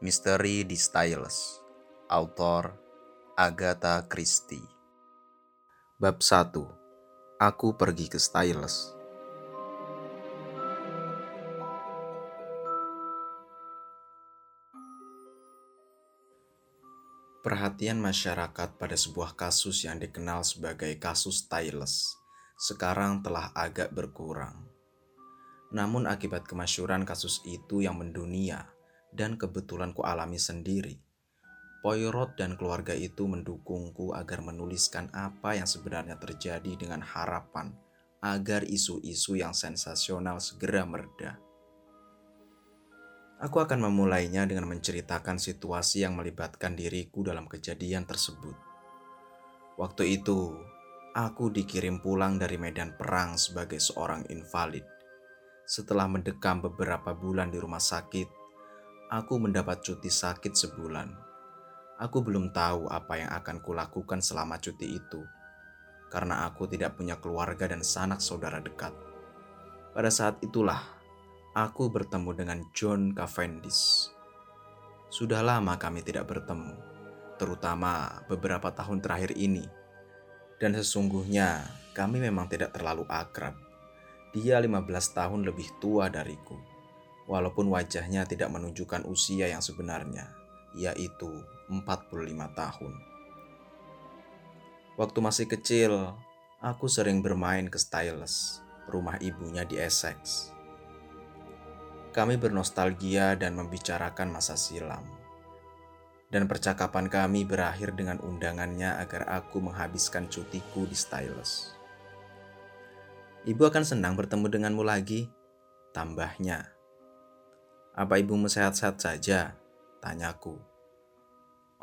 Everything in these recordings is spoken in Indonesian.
Misteri di Styles. Autor Agatha Christie. Bab 1 Aku pergi ke Styles. Perhatian masyarakat pada sebuah kasus yang dikenal sebagai kasus Styles sekarang telah agak berkurang. Namun akibat kemasyuran kasus itu yang mendunia, dan kebetulan ku alami sendiri. Poirot dan keluarga itu mendukungku agar menuliskan apa yang sebenarnya terjadi dengan harapan agar isu-isu yang sensasional segera mereda. Aku akan memulainya dengan menceritakan situasi yang melibatkan diriku dalam kejadian tersebut. Waktu itu, aku dikirim pulang dari medan perang sebagai seorang invalid. Setelah mendekam beberapa bulan di rumah sakit, aku mendapat cuti sakit sebulan. Aku belum tahu apa yang akan kulakukan selama cuti itu, karena aku tidak punya keluarga dan sanak saudara dekat. Pada saat itulah, aku bertemu dengan John Cavendish. Sudah lama kami tidak bertemu, terutama beberapa tahun terakhir ini. Dan sesungguhnya kami memang tidak terlalu akrab. Dia 15 tahun lebih tua dariku walaupun wajahnya tidak menunjukkan usia yang sebenarnya, yaitu 45 tahun. Waktu masih kecil, aku sering bermain ke Styles, rumah ibunya di Essex. Kami bernostalgia dan membicarakan masa silam. Dan percakapan kami berakhir dengan undangannya agar aku menghabiskan cutiku di Styles. Ibu akan senang bertemu denganmu lagi, tambahnya. Apa ibumu sehat-sehat saja? Tanyaku.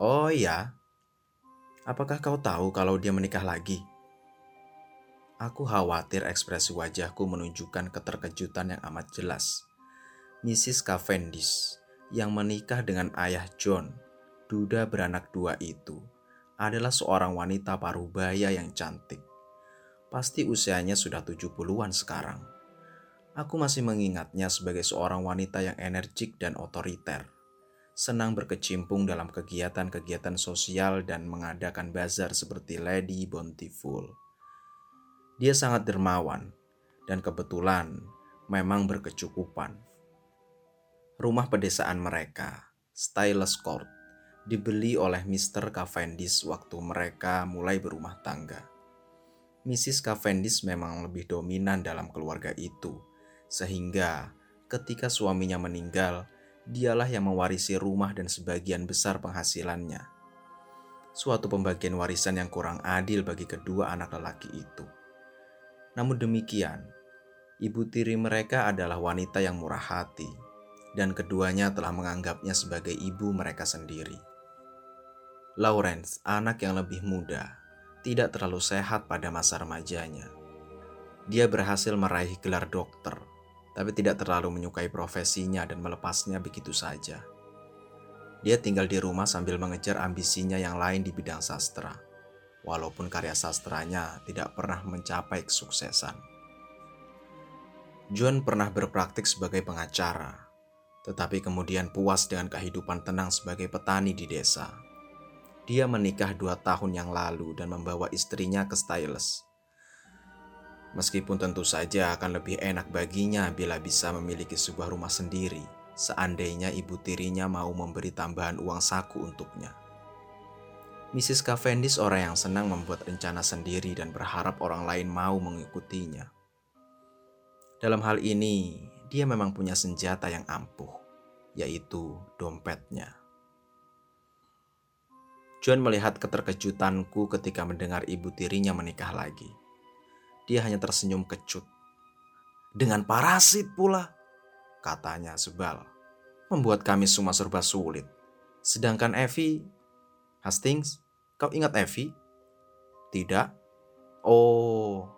Oh iya. Apakah kau tahu kalau dia menikah lagi? Aku khawatir ekspresi wajahku menunjukkan keterkejutan yang amat jelas. Mrs. Cavendish yang menikah dengan ayah John, duda beranak dua itu, adalah seorang wanita parubaya yang cantik. Pasti usianya sudah 70-an sekarang. Aku masih mengingatnya sebagai seorang wanita yang energik dan otoriter, senang berkecimpung dalam kegiatan-kegiatan sosial dan mengadakan bazar seperti Lady Bountiful. Dia sangat dermawan dan kebetulan memang berkecukupan. Rumah pedesaan mereka, Stylus Court, dibeli oleh Mr. Cavendish waktu mereka mulai berumah tangga. Mrs. Cavendish memang lebih dominan dalam keluarga itu sehingga ketika suaminya meninggal, dialah yang mewarisi rumah dan sebagian besar penghasilannya. Suatu pembagian warisan yang kurang adil bagi kedua anak lelaki itu. Namun demikian, ibu tiri mereka adalah wanita yang murah hati, dan keduanya telah menganggapnya sebagai ibu mereka sendiri. Lawrence, anak yang lebih muda, tidak terlalu sehat pada masa remajanya. Dia berhasil meraih gelar dokter tapi tidak terlalu menyukai profesinya dan melepasnya begitu saja. Dia tinggal di rumah sambil mengejar ambisinya yang lain di bidang sastra, walaupun karya sastranya tidak pernah mencapai kesuksesan. John pernah berpraktik sebagai pengacara, tetapi kemudian puas dengan kehidupan tenang sebagai petani di desa. Dia menikah dua tahun yang lalu dan membawa istrinya ke Styles, Meskipun tentu saja akan lebih enak baginya bila bisa memiliki sebuah rumah sendiri, seandainya ibu tirinya mau memberi tambahan uang saku untuknya. Mrs. Cavendish orang yang senang membuat rencana sendiri dan berharap orang lain mau mengikutinya. Dalam hal ini, dia memang punya senjata yang ampuh, yaitu dompetnya. John melihat keterkejutanku ketika mendengar ibu tirinya menikah lagi. Dia hanya tersenyum kecut. Dengan parasit pula, katanya sebal. Membuat kami semua serba sulit. Sedangkan Evie, Hastings, kau ingat Evie? Tidak. Oh,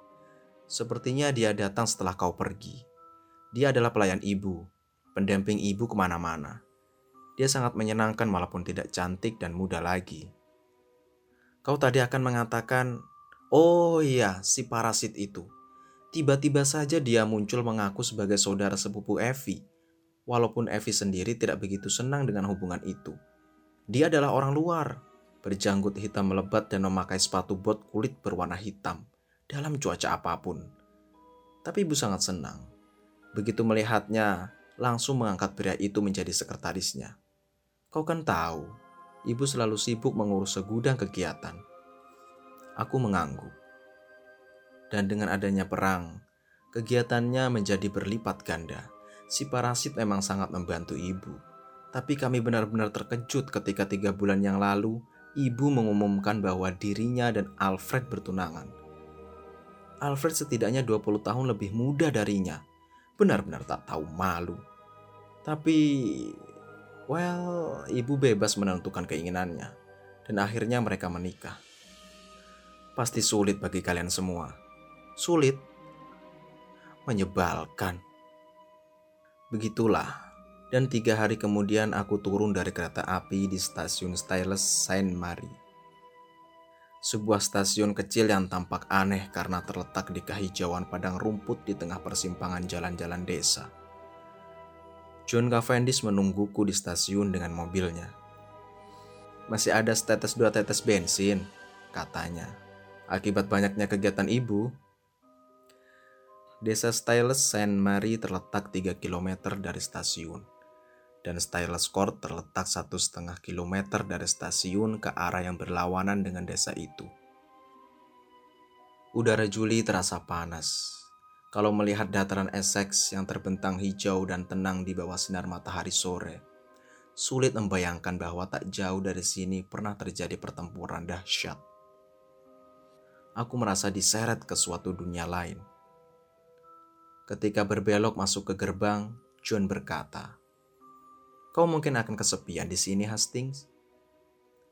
sepertinya dia datang setelah kau pergi. Dia adalah pelayan ibu, pendamping ibu ke mana-mana. Dia sangat menyenangkan walaupun tidak cantik dan muda lagi. Kau tadi akan mengatakan Oh iya, si parasit itu. Tiba-tiba saja dia muncul mengaku sebagai saudara sepupu Evi. Walaupun Evie sendiri tidak begitu senang dengan hubungan itu. Dia adalah orang luar, berjanggut hitam melebat dan memakai sepatu bot kulit berwarna hitam dalam cuaca apa pun. Tapi ibu sangat senang. Begitu melihatnya, langsung mengangkat pria itu menjadi sekretarisnya. Kau kan tahu, ibu selalu sibuk mengurus segudang kegiatan. Aku mengangguk. Dan dengan adanya perang, kegiatannya menjadi berlipat ganda. Si parasit memang sangat membantu ibu. Tapi kami benar-benar terkejut ketika tiga bulan yang lalu, ibu mengumumkan bahwa dirinya dan Alfred bertunangan. Alfred setidaknya 20 tahun lebih muda darinya. Benar-benar tak tahu malu. Tapi, well, ibu bebas menentukan keinginannya. Dan akhirnya mereka menikah. Pasti sulit bagi kalian semua. Sulit. Menyebalkan. Begitulah. Dan tiga hari kemudian aku turun dari kereta api di stasiun Styles Saint Marie sebuah stasiun kecil yang tampak aneh karena terletak di kehijauan padang rumput di tengah persimpangan jalan-jalan desa. John Cavendish menungguku di stasiun dengan mobilnya. Masih ada setetes dua tetes bensin, katanya. Akibat banyaknya kegiatan ibu, Desa Styles Saint Mary terletak 3 km dari stasiun dan Styles Court terletak satu setengah kilometer dari stasiun ke arah yang berlawanan dengan desa itu. Udara Juli terasa panas. Kalau melihat dataran Essex yang terbentang hijau dan tenang di bawah sinar matahari sore, sulit membayangkan bahwa tak jauh dari sini pernah terjadi pertempuran dahsyat. Aku merasa diseret ke suatu dunia lain. Ketika berbelok masuk ke gerbang, John berkata, Kau mungkin akan kesepian di sini, Hastings.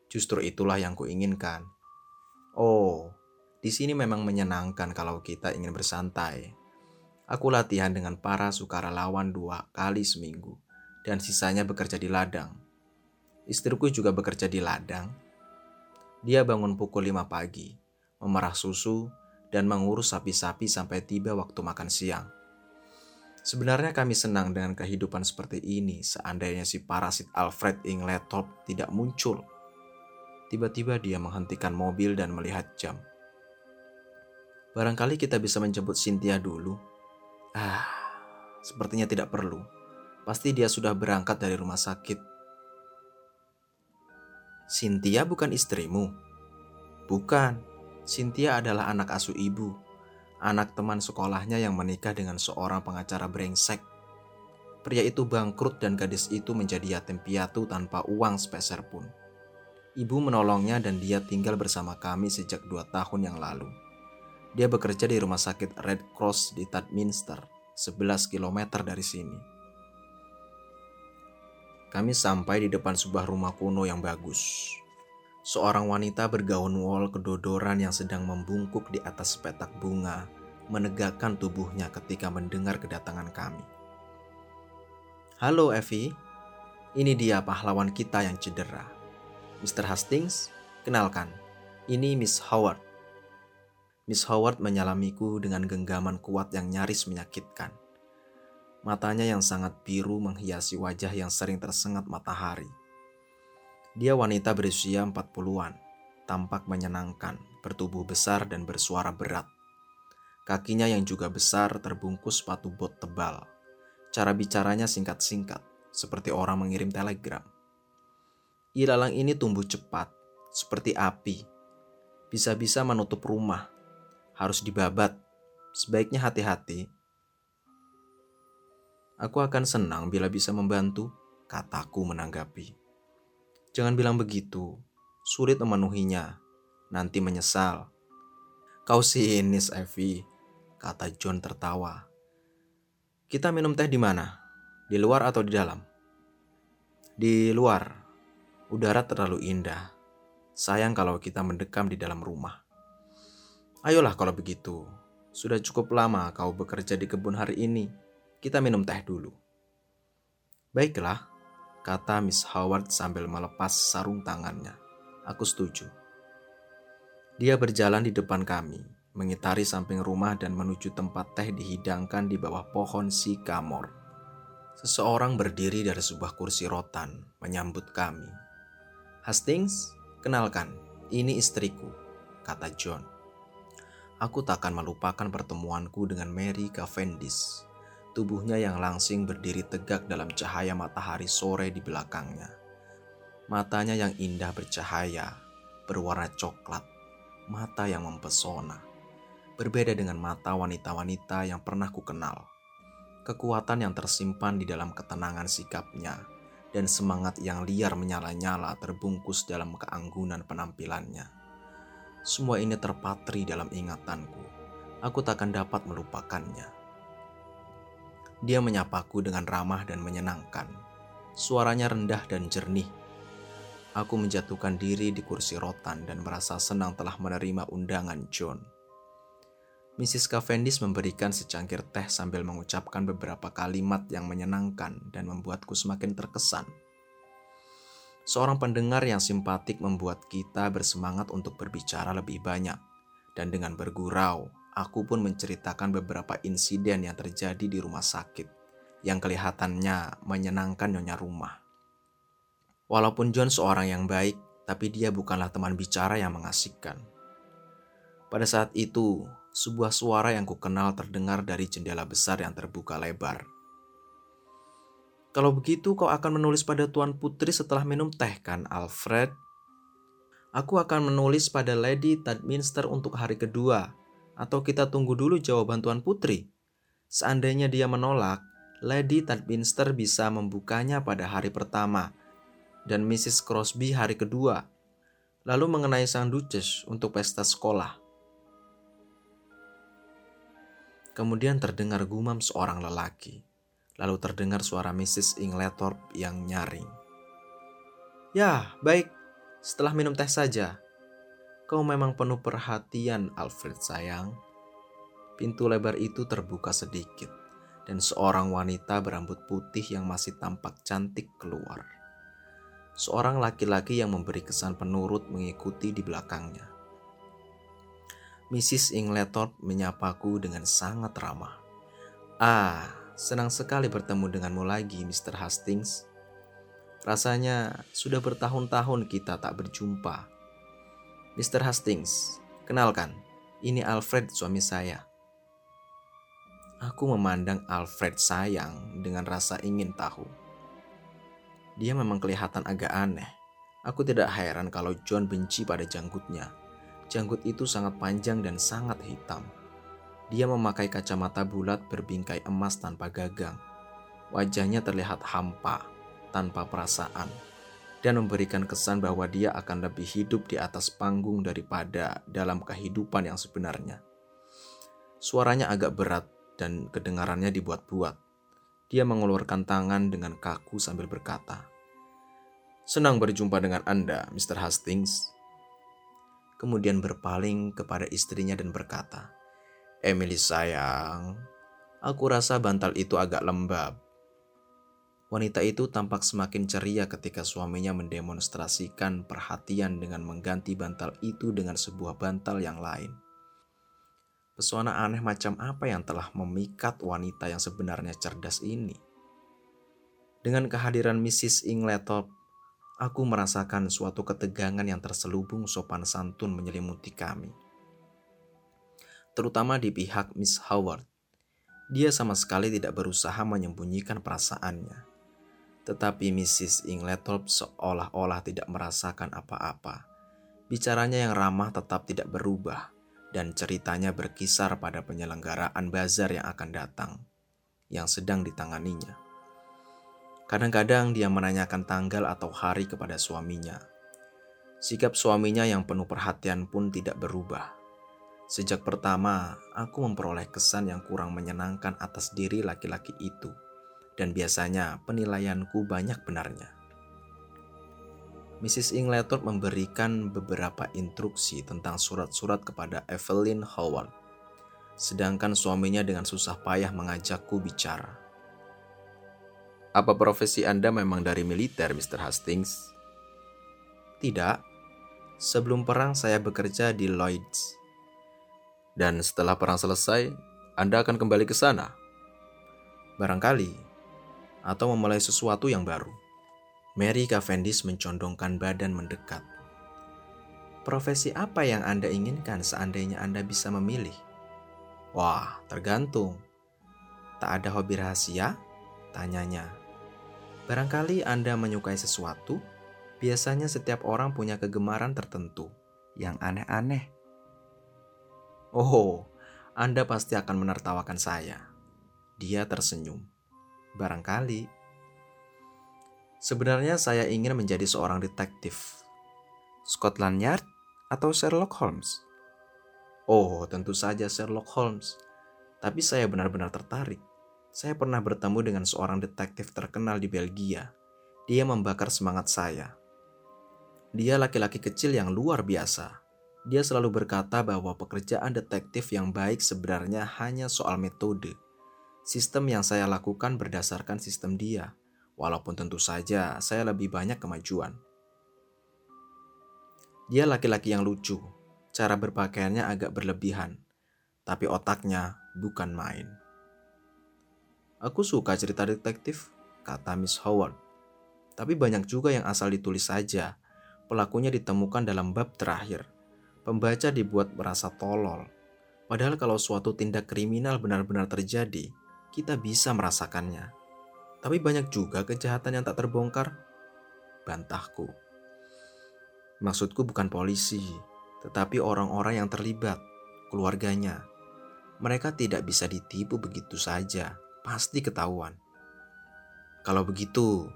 Justru itulah yang kuinginkan. Oh, di sini memang menyenangkan kalau kita ingin bersantai. Aku latihan dengan para sukarelawan dua kali seminggu, dan sisanya bekerja di ladang. Istriku juga bekerja di ladang. Dia bangun pukul 5 pagi, memerah susu, dan mengurus sapi-sapi sampai tiba waktu makan siang. Sebenarnya kami senang dengan kehidupan seperti ini seandainya si parasit Alfred Ingletop tidak muncul. Tiba-tiba dia menghentikan mobil dan melihat jam. Barangkali kita bisa menjemput Cynthia dulu. Ah, sepertinya tidak perlu. Pasti dia sudah berangkat dari rumah sakit. Cynthia bukan istrimu? Bukan. Cynthia adalah anak asuh ibu anak teman sekolahnya yang menikah dengan seorang pengacara brengsek. Pria itu bangkrut dan gadis itu menjadi yatim piatu tanpa uang sepeser pun. Ibu menolongnya dan dia tinggal bersama kami sejak dua tahun yang lalu. Dia bekerja di rumah sakit Red Cross di Tadminster, 11 km dari sini. Kami sampai di depan sebuah rumah kuno yang bagus. Seorang wanita bergaun wol kedodoran yang sedang membungkuk di atas petak bunga menegakkan tubuhnya ketika mendengar kedatangan kami. Halo Evie, ini dia pahlawan kita yang cedera. Mr. Hastings, kenalkan, ini Miss Howard. Miss Howard menyalamiku dengan genggaman kuat yang nyaris menyakitkan. Matanya yang sangat biru menghiasi wajah yang sering tersengat matahari. Dia wanita berusia 40-an, tampak menyenangkan, bertubuh besar dan bersuara berat. Kakinya yang juga besar terbungkus sepatu bot tebal. Cara bicaranya singkat-singkat, seperti orang mengirim telegram. Ilalang ini tumbuh cepat, seperti api. Bisa-bisa menutup rumah. Harus dibabat. Sebaiknya hati-hati. Aku akan senang bila bisa membantu, kataku menanggapi. Jangan bilang begitu. Sulit memenuhinya. Nanti menyesal. Kau sinis, Evie, kata John tertawa. Kita minum teh di mana? Di luar atau di dalam? Di luar. Udara terlalu indah. Sayang kalau kita mendekam di dalam rumah. Ayolah kalau begitu. Sudah cukup lama kau bekerja di kebun hari ini. Kita minum teh dulu. Baiklah, kata Miss Howard sambil melepas sarung tangannya. Aku setuju. Dia berjalan di depan kami, mengitari samping rumah dan menuju tempat teh dihidangkan di bawah pohon sikamor. Seseorang berdiri dari sebuah kursi rotan menyambut kami. Hastings, kenalkan, ini istriku, kata John. Aku takkan melupakan pertemuanku dengan Mary Cavendish. Tubuhnya yang langsing berdiri tegak dalam cahaya matahari sore di belakangnya. Matanya yang indah bercahaya, berwarna coklat, mata yang mempesona. Berbeda dengan mata wanita-wanita yang pernah ku kenal kekuatan yang tersimpan di dalam ketenangan sikapnya, dan semangat yang liar menyala-nyala terbungkus dalam keanggunan penampilannya. Semua ini terpatri dalam ingatanku. Aku takkan dapat melupakannya. Dia menyapaku dengan ramah dan menyenangkan. Suaranya rendah dan jernih. Aku menjatuhkan diri di kursi rotan dan merasa senang telah menerima undangan John. Mrs. Cavendish memberikan secangkir teh sambil mengucapkan beberapa kalimat yang menyenangkan dan membuatku semakin terkesan. Seorang pendengar yang simpatik membuat kita bersemangat untuk berbicara lebih banyak, dan dengan bergurau, aku pun menceritakan beberapa insiden yang terjadi di rumah sakit yang kelihatannya menyenangkan nyonya rumah. Walaupun John seorang yang baik, tapi dia bukanlah teman bicara yang mengasihkan. Pada saat itu, sebuah suara yang kukenal terdengar dari jendela besar yang terbuka lebar. Kalau begitu kau akan menulis pada Tuan Putri setelah minum teh kan, Alfred? Aku akan menulis pada Lady Tadminster untuk hari kedua, atau kita tunggu dulu jawaban Tuan Putri. Seandainya dia menolak, Lady Tadminster bisa membukanya pada hari pertama, dan Mrs. Crosby hari kedua. Lalu mengenai sang Duchess untuk pesta sekolah. Kemudian terdengar gumam seorang lelaki. Lalu terdengar suara Mrs. Inglethorpe yang nyaring. Ya, baik. Setelah minum teh saja. Kau memang penuh perhatian, Alfred sayang. Pintu lebar itu terbuka sedikit, dan seorang wanita berambut putih yang masih tampak cantik keluar. Seorang laki-laki yang memberi kesan penurut mengikuti di belakangnya. Mrs. Inglethorpe menyapaku dengan sangat ramah. Ah, senang sekali bertemu denganmu lagi, Mr. Hastings. Rasanya sudah bertahun-tahun kita tak berjumpa. Mr. Hastings, kenalkan, ini Alfred suami saya. Aku memandang Alfred sayang dengan rasa ingin tahu. Dia memang kelihatan agak aneh. Aku tidak heran kalau John benci pada janggutnya Janggut itu sangat panjang dan sangat hitam. Dia memakai kacamata bulat berbingkai emas tanpa gagang. Wajahnya terlihat hampa, tanpa perasaan, dan memberikan kesan bahwa dia akan lebih hidup di atas panggung daripada dalam kehidupan yang sebenarnya. Suaranya agak berat dan kedengarannya dibuat-buat. Dia mengeluarkan tangan dengan kaku sambil berkata, Senang berjumpa dengan Anda, Mr. Hastings kemudian berpaling kepada istrinya dan berkata, Emily sayang, aku rasa bantal itu agak lembab. Wanita itu tampak semakin ceria ketika suaminya mendemonstrasikan perhatian dengan mengganti bantal itu dengan sebuah bantal yang lain. Pesona aneh macam apa yang telah memikat wanita yang sebenarnya cerdas ini? Dengan kehadiran Mrs. Inglethorpe, Aku merasakan suatu ketegangan yang terselubung sopan santun menyelimuti kami. Terutama di pihak Miss Howard. Dia sama sekali tidak berusaha menyembunyikan perasaannya. Tetapi Mrs. Inglethorpe seolah-olah tidak merasakan apa-apa. Bicaranya yang ramah tetap tidak berubah dan ceritanya berkisar pada penyelenggaraan bazar yang akan datang yang sedang ditanganinya. Kadang-kadang dia menanyakan tanggal atau hari kepada suaminya. Sikap suaminya yang penuh perhatian pun tidak berubah. Sejak pertama, aku memperoleh kesan yang kurang menyenangkan atas diri laki-laki itu, dan biasanya penilaianku banyak benarnya. Mrs. Inglethorpe memberikan beberapa instruksi tentang surat-surat kepada Evelyn Howard, sedangkan suaminya dengan susah payah mengajakku bicara. Apa profesi Anda memang dari militer, Mr. Hastings? Tidak. Sebelum perang saya bekerja di Lloyds. Dan setelah perang selesai, Anda akan kembali ke sana? Barangkali. Atau memulai sesuatu yang baru. Mary Cavendish mencondongkan badan mendekat. Profesi apa yang Anda inginkan seandainya Anda bisa memilih? Wah, tergantung. Tak ada hobi rahasia? Tanyanya. Barangkali Anda menyukai sesuatu, biasanya setiap orang punya kegemaran tertentu yang aneh-aneh. Oh, Anda pasti akan menertawakan saya. Dia tersenyum. Barangkali Sebenarnya saya ingin menjadi seorang detektif. Scotland Yard atau Sherlock Holmes? Oh, tentu saja Sherlock Holmes. Tapi saya benar-benar tertarik. Saya pernah bertemu dengan seorang detektif terkenal di Belgia. Dia membakar semangat saya. Dia laki-laki kecil yang luar biasa. Dia selalu berkata bahwa pekerjaan detektif yang baik sebenarnya hanya soal metode. Sistem yang saya lakukan berdasarkan sistem dia walaupun tentu saja saya lebih banyak kemajuan. Dia laki-laki yang lucu, cara berpakaiannya agak berlebihan, tapi otaknya bukan main. Aku suka cerita detektif, kata Miss Howard. Tapi banyak juga yang asal ditulis saja. Pelakunya ditemukan dalam bab terakhir. Pembaca dibuat merasa tolol. Padahal kalau suatu tindak kriminal benar-benar terjadi, kita bisa merasakannya. Tapi banyak juga kejahatan yang tak terbongkar. Bantahku. Maksudku bukan polisi, tetapi orang-orang yang terlibat, keluarganya. Mereka tidak bisa ditipu begitu saja, pasti ketahuan. Kalau begitu,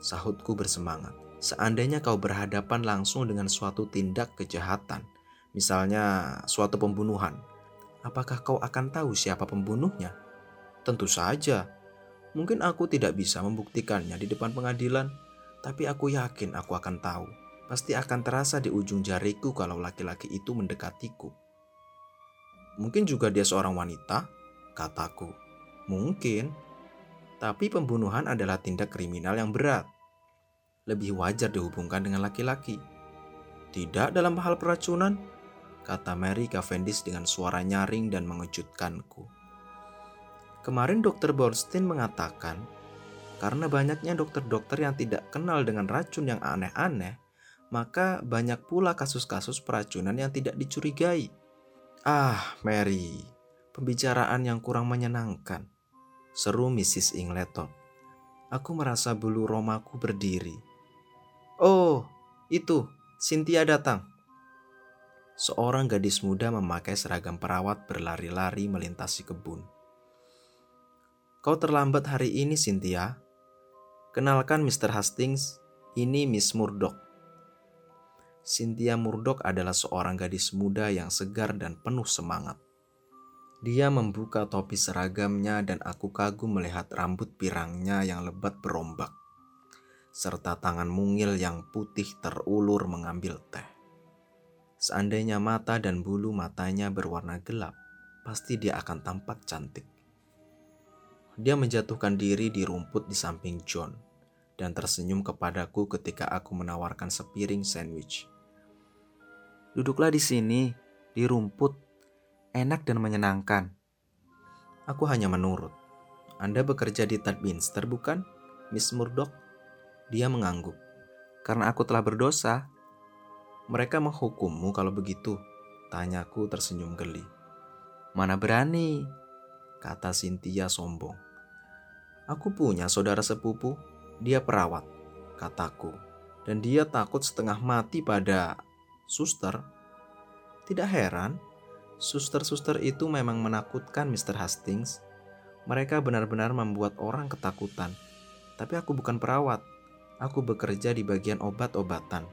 sahutku bersemangat. Seandainya kau berhadapan langsung dengan suatu tindak kejahatan, misalnya suatu pembunuhan, apakah kau akan tahu siapa pembunuhnya? Tentu saja, Mungkin aku tidak bisa membuktikannya di depan pengadilan, tapi aku yakin aku akan tahu. Pasti akan terasa di ujung jariku kalau laki-laki itu mendekatiku. Mungkin juga dia seorang wanita, kataku. Mungkin, tapi pembunuhan adalah tindak kriminal yang berat. Lebih wajar dihubungkan dengan laki-laki. Tidak dalam hal peracunan, kata Mary Cavendish dengan suara nyaring dan mengejutkanku. Kemarin dokter Borstein mengatakan, karena banyaknya dokter-dokter yang tidak kenal dengan racun yang aneh-aneh, maka banyak pula kasus-kasus peracunan yang tidak dicurigai. Ah, Mary, pembicaraan yang kurang menyenangkan. Seru Mrs. Ingleton. Aku merasa bulu romaku berdiri. Oh, itu, Cynthia datang. Seorang gadis muda memakai seragam perawat berlari-lari melintasi kebun. Kau terlambat hari ini, Cynthia. Kenalkan Mr. Hastings, ini Miss Murdoch. Cynthia Murdoch adalah seorang gadis muda yang segar dan penuh semangat. Dia membuka topi seragamnya dan aku kagum melihat rambut pirangnya yang lebat berombak, serta tangan mungil yang putih terulur mengambil teh. Seandainya mata dan bulu matanya berwarna gelap, pasti dia akan tampak cantik. Dia menjatuhkan diri di rumput di samping John dan tersenyum kepadaku ketika aku menawarkan sepiring sandwich. Duduklah di sini, di rumput. Enak dan menyenangkan. Aku hanya menurut. Anda bekerja di Tadminster, bukan, Miss Murdoch? Dia mengangguk. Karena aku telah berdosa. Mereka menghukummu kalau begitu, tanyaku tersenyum geli. Mana berani, kata Cynthia sombong. Aku punya saudara sepupu, dia perawat, kataku. Dan dia takut setengah mati pada suster. Tidak heran, suster-suster itu memang menakutkan Mr. Hastings. Mereka benar-benar membuat orang ketakutan. Tapi aku bukan perawat. Aku bekerja di bagian obat-obatan.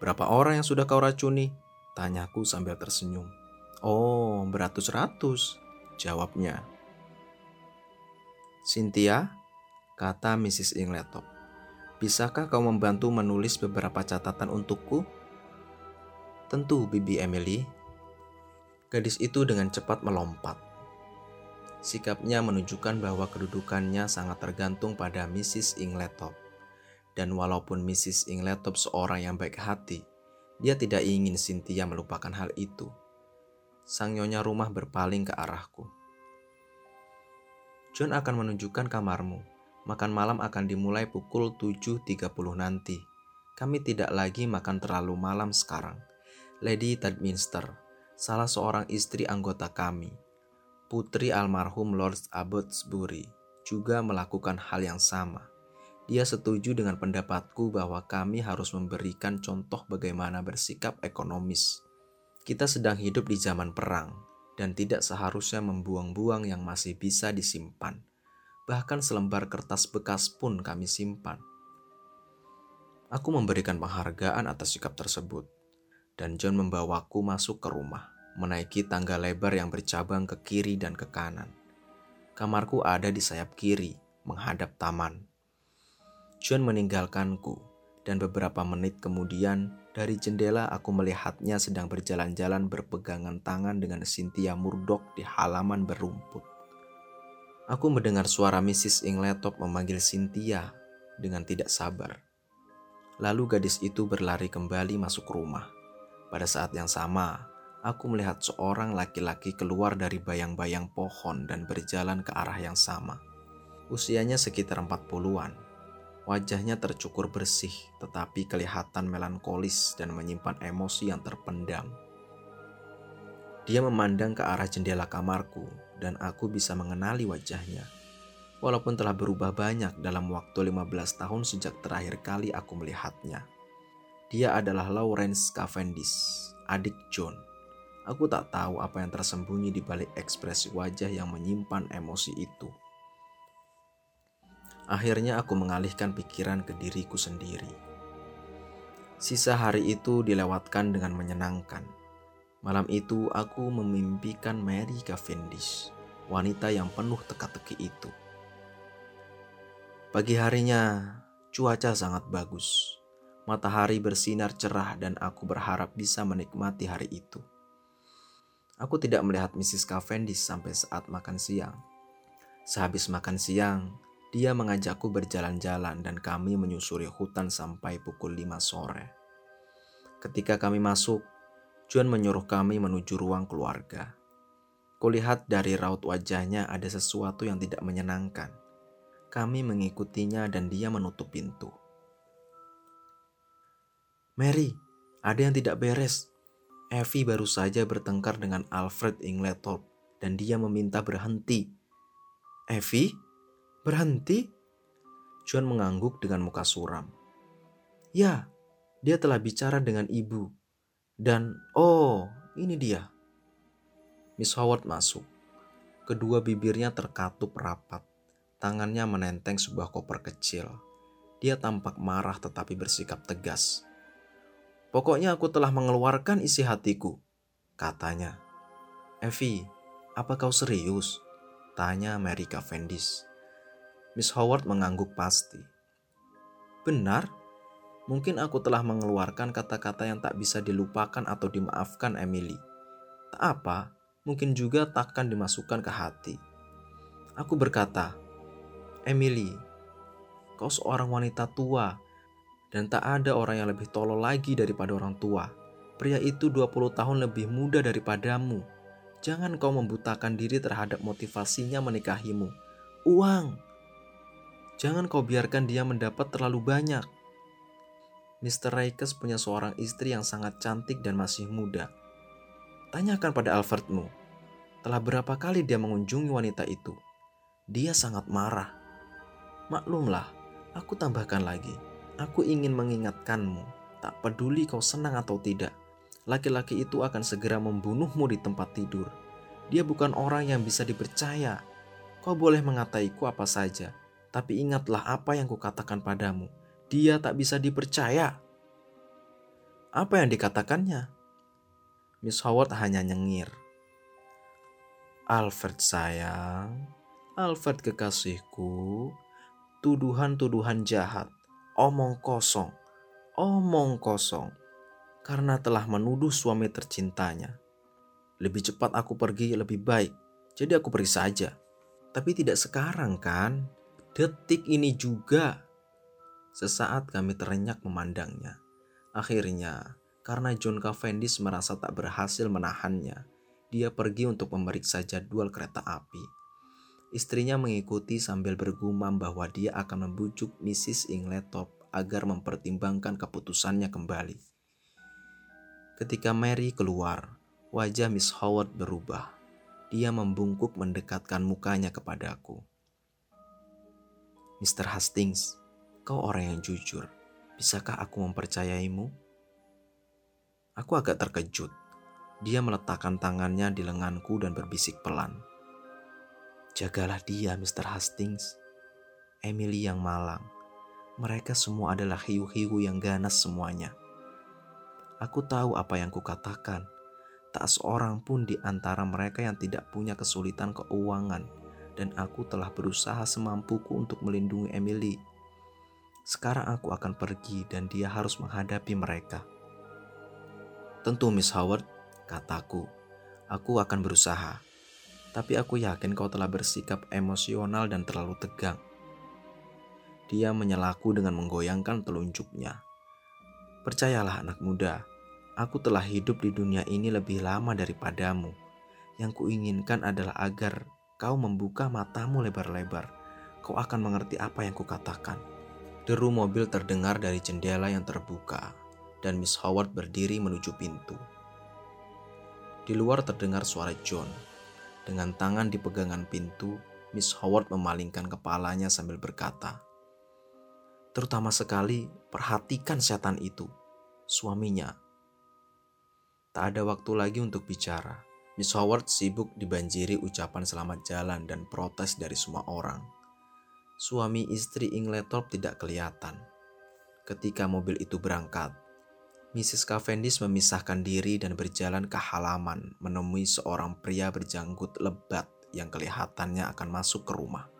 Berapa orang yang sudah kau racuni? Tanyaku sambil tersenyum. Oh, beratus-ratus, Jawabnya. Cynthia, kata Mrs. Ingletop, bisakah kau membantu menulis beberapa catatan untukku? Tentu, Bibi Emily. Gadis itu dengan cepat melompat. Sikapnya menunjukkan bahwa kedudukannya sangat tergantung pada Mrs. Ingletop. Dan walaupun Mrs. Ingletop seorang yang baik hati, dia tidak ingin Cynthia melupakan hal itu sang nyonya rumah berpaling ke arahku. John akan menunjukkan kamarmu. Makan malam akan dimulai pukul 7.30 nanti. Kami tidak lagi makan terlalu malam sekarang. Lady Tadminster, salah seorang istri anggota kami, putri almarhum Lord Abbotsbury, juga melakukan hal yang sama. Dia setuju dengan pendapatku bahwa kami harus memberikan contoh bagaimana bersikap ekonomis. Kita sedang hidup di zaman perang, dan tidak seharusnya membuang-buang yang masih bisa disimpan. Bahkan selembar kertas bekas pun kami simpan. Aku memberikan penghargaan atas sikap tersebut, dan John membawaku masuk ke rumah, menaiki tangga lebar yang bercabang ke kiri dan ke kanan. Kamarku ada di sayap kiri, menghadap taman. John meninggalkanku, dan beberapa menit kemudian dari jendela aku melihatnya sedang berjalan-jalan berpegangan tangan dengan Cynthia Murdoch di halaman berumput. Aku mendengar suara Mrs. Ingletop memanggil Cynthia dengan tidak sabar. Lalu gadis itu berlari kembali masuk rumah. Pada saat yang sama, aku melihat seorang laki-laki keluar dari bayang-bayang pohon dan berjalan ke arah yang sama. Usianya sekitar 40-an Wajahnya tercukur bersih, tetapi kelihatan melankolis dan menyimpan emosi yang terpendam. Dia memandang ke arah jendela kamarku, dan aku bisa mengenali wajahnya. Walaupun telah berubah banyak dalam waktu 15 tahun sejak terakhir kali aku melihatnya. Dia adalah Lawrence Cavendish, adik John. Aku tak tahu apa yang tersembunyi di balik ekspresi wajah yang menyimpan emosi itu. Akhirnya aku mengalihkan pikiran ke diriku sendiri. Sisa hari itu dilewatkan dengan menyenangkan. Malam itu aku memimpikan Mary Cavendish, wanita yang penuh teka-teki itu. Pagi harinya, cuaca sangat bagus. Matahari bersinar cerah dan aku berharap bisa menikmati hari itu. Aku tidak melihat Mrs. Cavendish sampai saat makan siang. Sehabis makan siang, dia mengajakku berjalan-jalan dan kami menyusuri hutan sampai pukul 5 sore. Ketika kami masuk, Juan menyuruh kami menuju ruang keluarga. Kulihat dari raut wajahnya ada sesuatu yang tidak menyenangkan. Kami mengikutinya dan dia menutup pintu. Mary, ada yang tidak beres. Evie baru saja bertengkar dengan Alfred Ingletop dan dia meminta berhenti. Evie? Berhenti? Juan mengangguk dengan muka suram. Ya, dia telah bicara dengan ibu. Dan, oh, ini dia. Miss Howard masuk. Kedua bibirnya terkatup rapat. Tangannya menenteng sebuah koper kecil. Dia tampak marah tetapi bersikap tegas. Pokoknya aku telah mengeluarkan isi hatiku, katanya. Evie, apa kau serius? Tanya Mary Cavendish. Miss Howard mengangguk pasti. Benar, mungkin aku telah mengeluarkan kata-kata yang tak bisa dilupakan atau dimaafkan Emily. Tak apa, mungkin juga takkan dimasukkan ke hati. Aku berkata, Emily, kau seorang wanita tua dan tak ada orang yang lebih tolol lagi daripada orang tua. Pria itu 20 tahun lebih muda daripadamu. Jangan kau membutakan diri terhadap motivasinya menikahimu. Uang, Jangan kau biarkan dia mendapat terlalu banyak. Mr. Raikes punya seorang istri yang sangat cantik dan masih muda. Tanyakan pada Alfredmu, telah berapa kali dia mengunjungi wanita itu? Dia sangat marah. Maklumlah, aku tambahkan lagi. Aku ingin mengingatkanmu, tak peduli kau senang atau tidak, laki-laki itu akan segera membunuhmu di tempat tidur. Dia bukan orang yang bisa dipercaya. Kau boleh mengataiku apa saja, tapi ingatlah apa yang kukatakan padamu. Dia tak bisa dipercaya. Apa yang dikatakannya? Miss Howard hanya nyengir. Alfred sayang, Alfred kekasihku, tuduhan-tuduhan jahat, omong kosong, omong kosong, karena telah menuduh suami tercintanya. Lebih cepat aku pergi lebih baik, jadi aku pergi saja. Tapi tidak sekarang kan? Detik ini juga. Sesaat kami terenyak memandangnya. Akhirnya, karena John Cavendish merasa tak berhasil menahannya, dia pergi untuk memeriksa jadwal kereta api. Istrinya mengikuti sambil bergumam bahwa dia akan membujuk Mrs. Ingletop agar mempertimbangkan keputusannya kembali. Ketika Mary keluar, wajah Miss Howard berubah. Dia membungkuk mendekatkan mukanya kepadaku. Mr. Hastings, kau orang yang jujur. Bisakah aku mempercayaimu? Aku agak terkejut. Dia meletakkan tangannya di lenganku dan berbisik pelan. Jagalah dia, Mr. Hastings. Emily yang malang. Mereka semua adalah hiu-hiu yang ganas semuanya. Aku tahu apa yang kukatakan. Tak seorang pun di antara mereka yang tidak punya kesulitan keuangan dan aku telah berusaha semampuku untuk melindungi Emily. Sekarang aku akan pergi dan dia harus menghadapi mereka. Tentu Miss Howard, kataku, aku akan berusaha. Tapi aku yakin kau telah bersikap emosional dan terlalu tegang. Dia menyelaku dengan menggoyangkan telunjuknya. Percayalah anak muda, aku telah hidup di dunia ini lebih lama daripadamu. Yang kuinginkan adalah agar kau membuka matamu lebar-lebar. Kau akan mengerti apa yang kukatakan. Deru mobil terdengar dari jendela yang terbuka, dan Miss Howard berdiri menuju pintu. Di luar terdengar suara John dengan tangan di pegangan pintu, Miss Howard memalingkan kepalanya sambil berkata, Terutama sekali, perhatikan setan itu, suaminya. Tak ada waktu lagi untuk bicara. Miss Howard sibuk dibanjiri ucapan selamat jalan dan protes dari semua orang. Suami istri Ingletop tidak kelihatan. Ketika mobil itu berangkat, Mrs. Cavendish memisahkan diri dan berjalan ke halaman menemui seorang pria berjanggut lebat yang kelihatannya akan masuk ke rumah.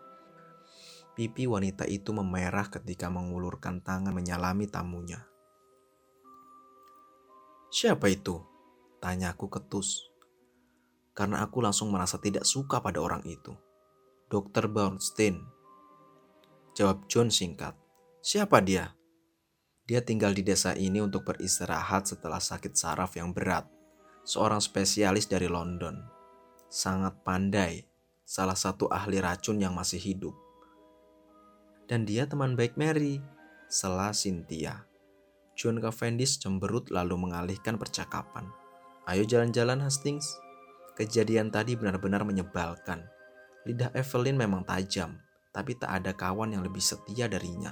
Pipi wanita itu memerah ketika mengulurkan tangan menyalami tamunya. Siapa itu? Tanyaku ketus. Karena aku langsung merasa tidak suka pada orang itu. Dokter Bornstein. Jawab John singkat. Siapa dia? Dia tinggal di desa ini untuk beristirahat setelah sakit saraf yang berat. Seorang spesialis dari London. Sangat pandai, salah satu ahli racun yang masih hidup. Dan dia teman baik Mary, sela Cynthia. John Cavendish cemberut lalu mengalihkan percakapan. Ayo jalan-jalan Hastings. Kejadian tadi benar-benar menyebalkan. Lidah Evelyn memang tajam, tapi tak ada kawan yang lebih setia darinya.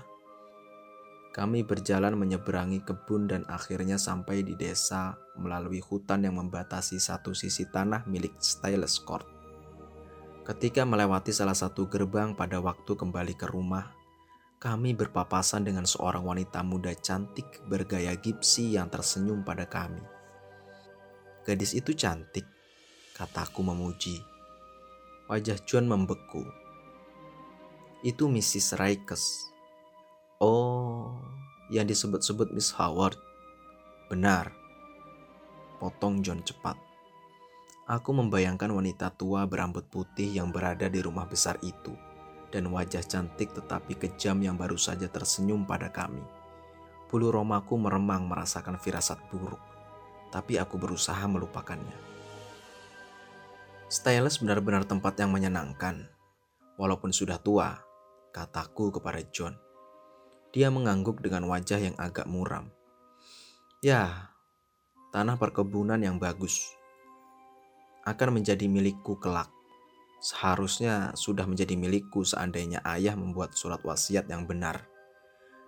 Kami berjalan menyeberangi kebun dan akhirnya sampai di desa melalui hutan yang membatasi satu sisi tanah milik Styles Court. Ketika melewati salah satu gerbang pada waktu kembali ke rumah, kami berpapasan dengan seorang wanita muda cantik bergaya gipsi yang tersenyum pada kami. Gadis itu cantik, kataku memuji. Wajah John membeku. Itu Mrs. Rikes Oh, yang disebut-sebut Miss Howard. Benar. Potong John cepat. Aku membayangkan wanita tua berambut putih yang berada di rumah besar itu dan wajah cantik tetapi kejam yang baru saja tersenyum pada kami. Bulu romaku meremang merasakan firasat buruk, tapi aku berusaha melupakannya. Stylus benar-benar tempat yang menyenangkan, walaupun sudah tua, kataku kepada John. Dia mengangguk dengan wajah yang agak muram. Ya, tanah perkebunan yang bagus akan menjadi milikku kelak. Seharusnya sudah menjadi milikku seandainya ayah membuat surat wasiat yang benar.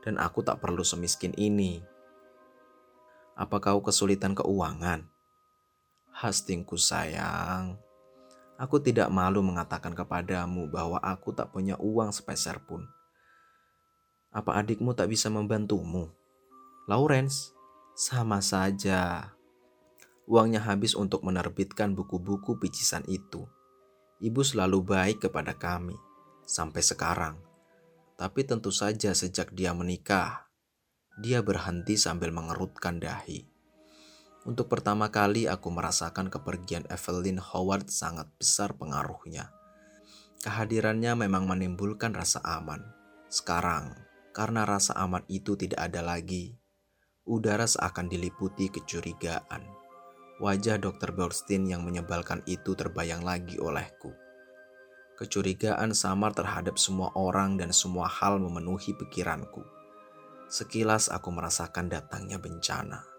Dan aku tak perlu semiskin ini. Apa kau kesulitan keuangan? Hastingku sayang, aku tidak malu mengatakan kepadamu bahwa aku tak punya uang sepeser pun. Apa adikmu tak bisa membantumu? Lawrence, sama saja. Uangnya habis untuk menerbitkan buku-buku picisan itu. Ibu selalu baik kepada kami sampai sekarang. Tapi tentu saja sejak dia menikah, dia berhenti sambil mengerutkan dahi. Untuk pertama kali aku merasakan kepergian Evelyn Howard sangat besar pengaruhnya. Kehadirannya memang menimbulkan rasa aman. Sekarang, karena rasa aman itu tidak ada lagi, udara seakan diliputi kecurigaan. Wajah Dr. Bernstein yang menyebalkan itu terbayang lagi olehku. Kecurigaan samar terhadap semua orang dan semua hal memenuhi pikiranku. Sekilas aku merasakan datangnya bencana.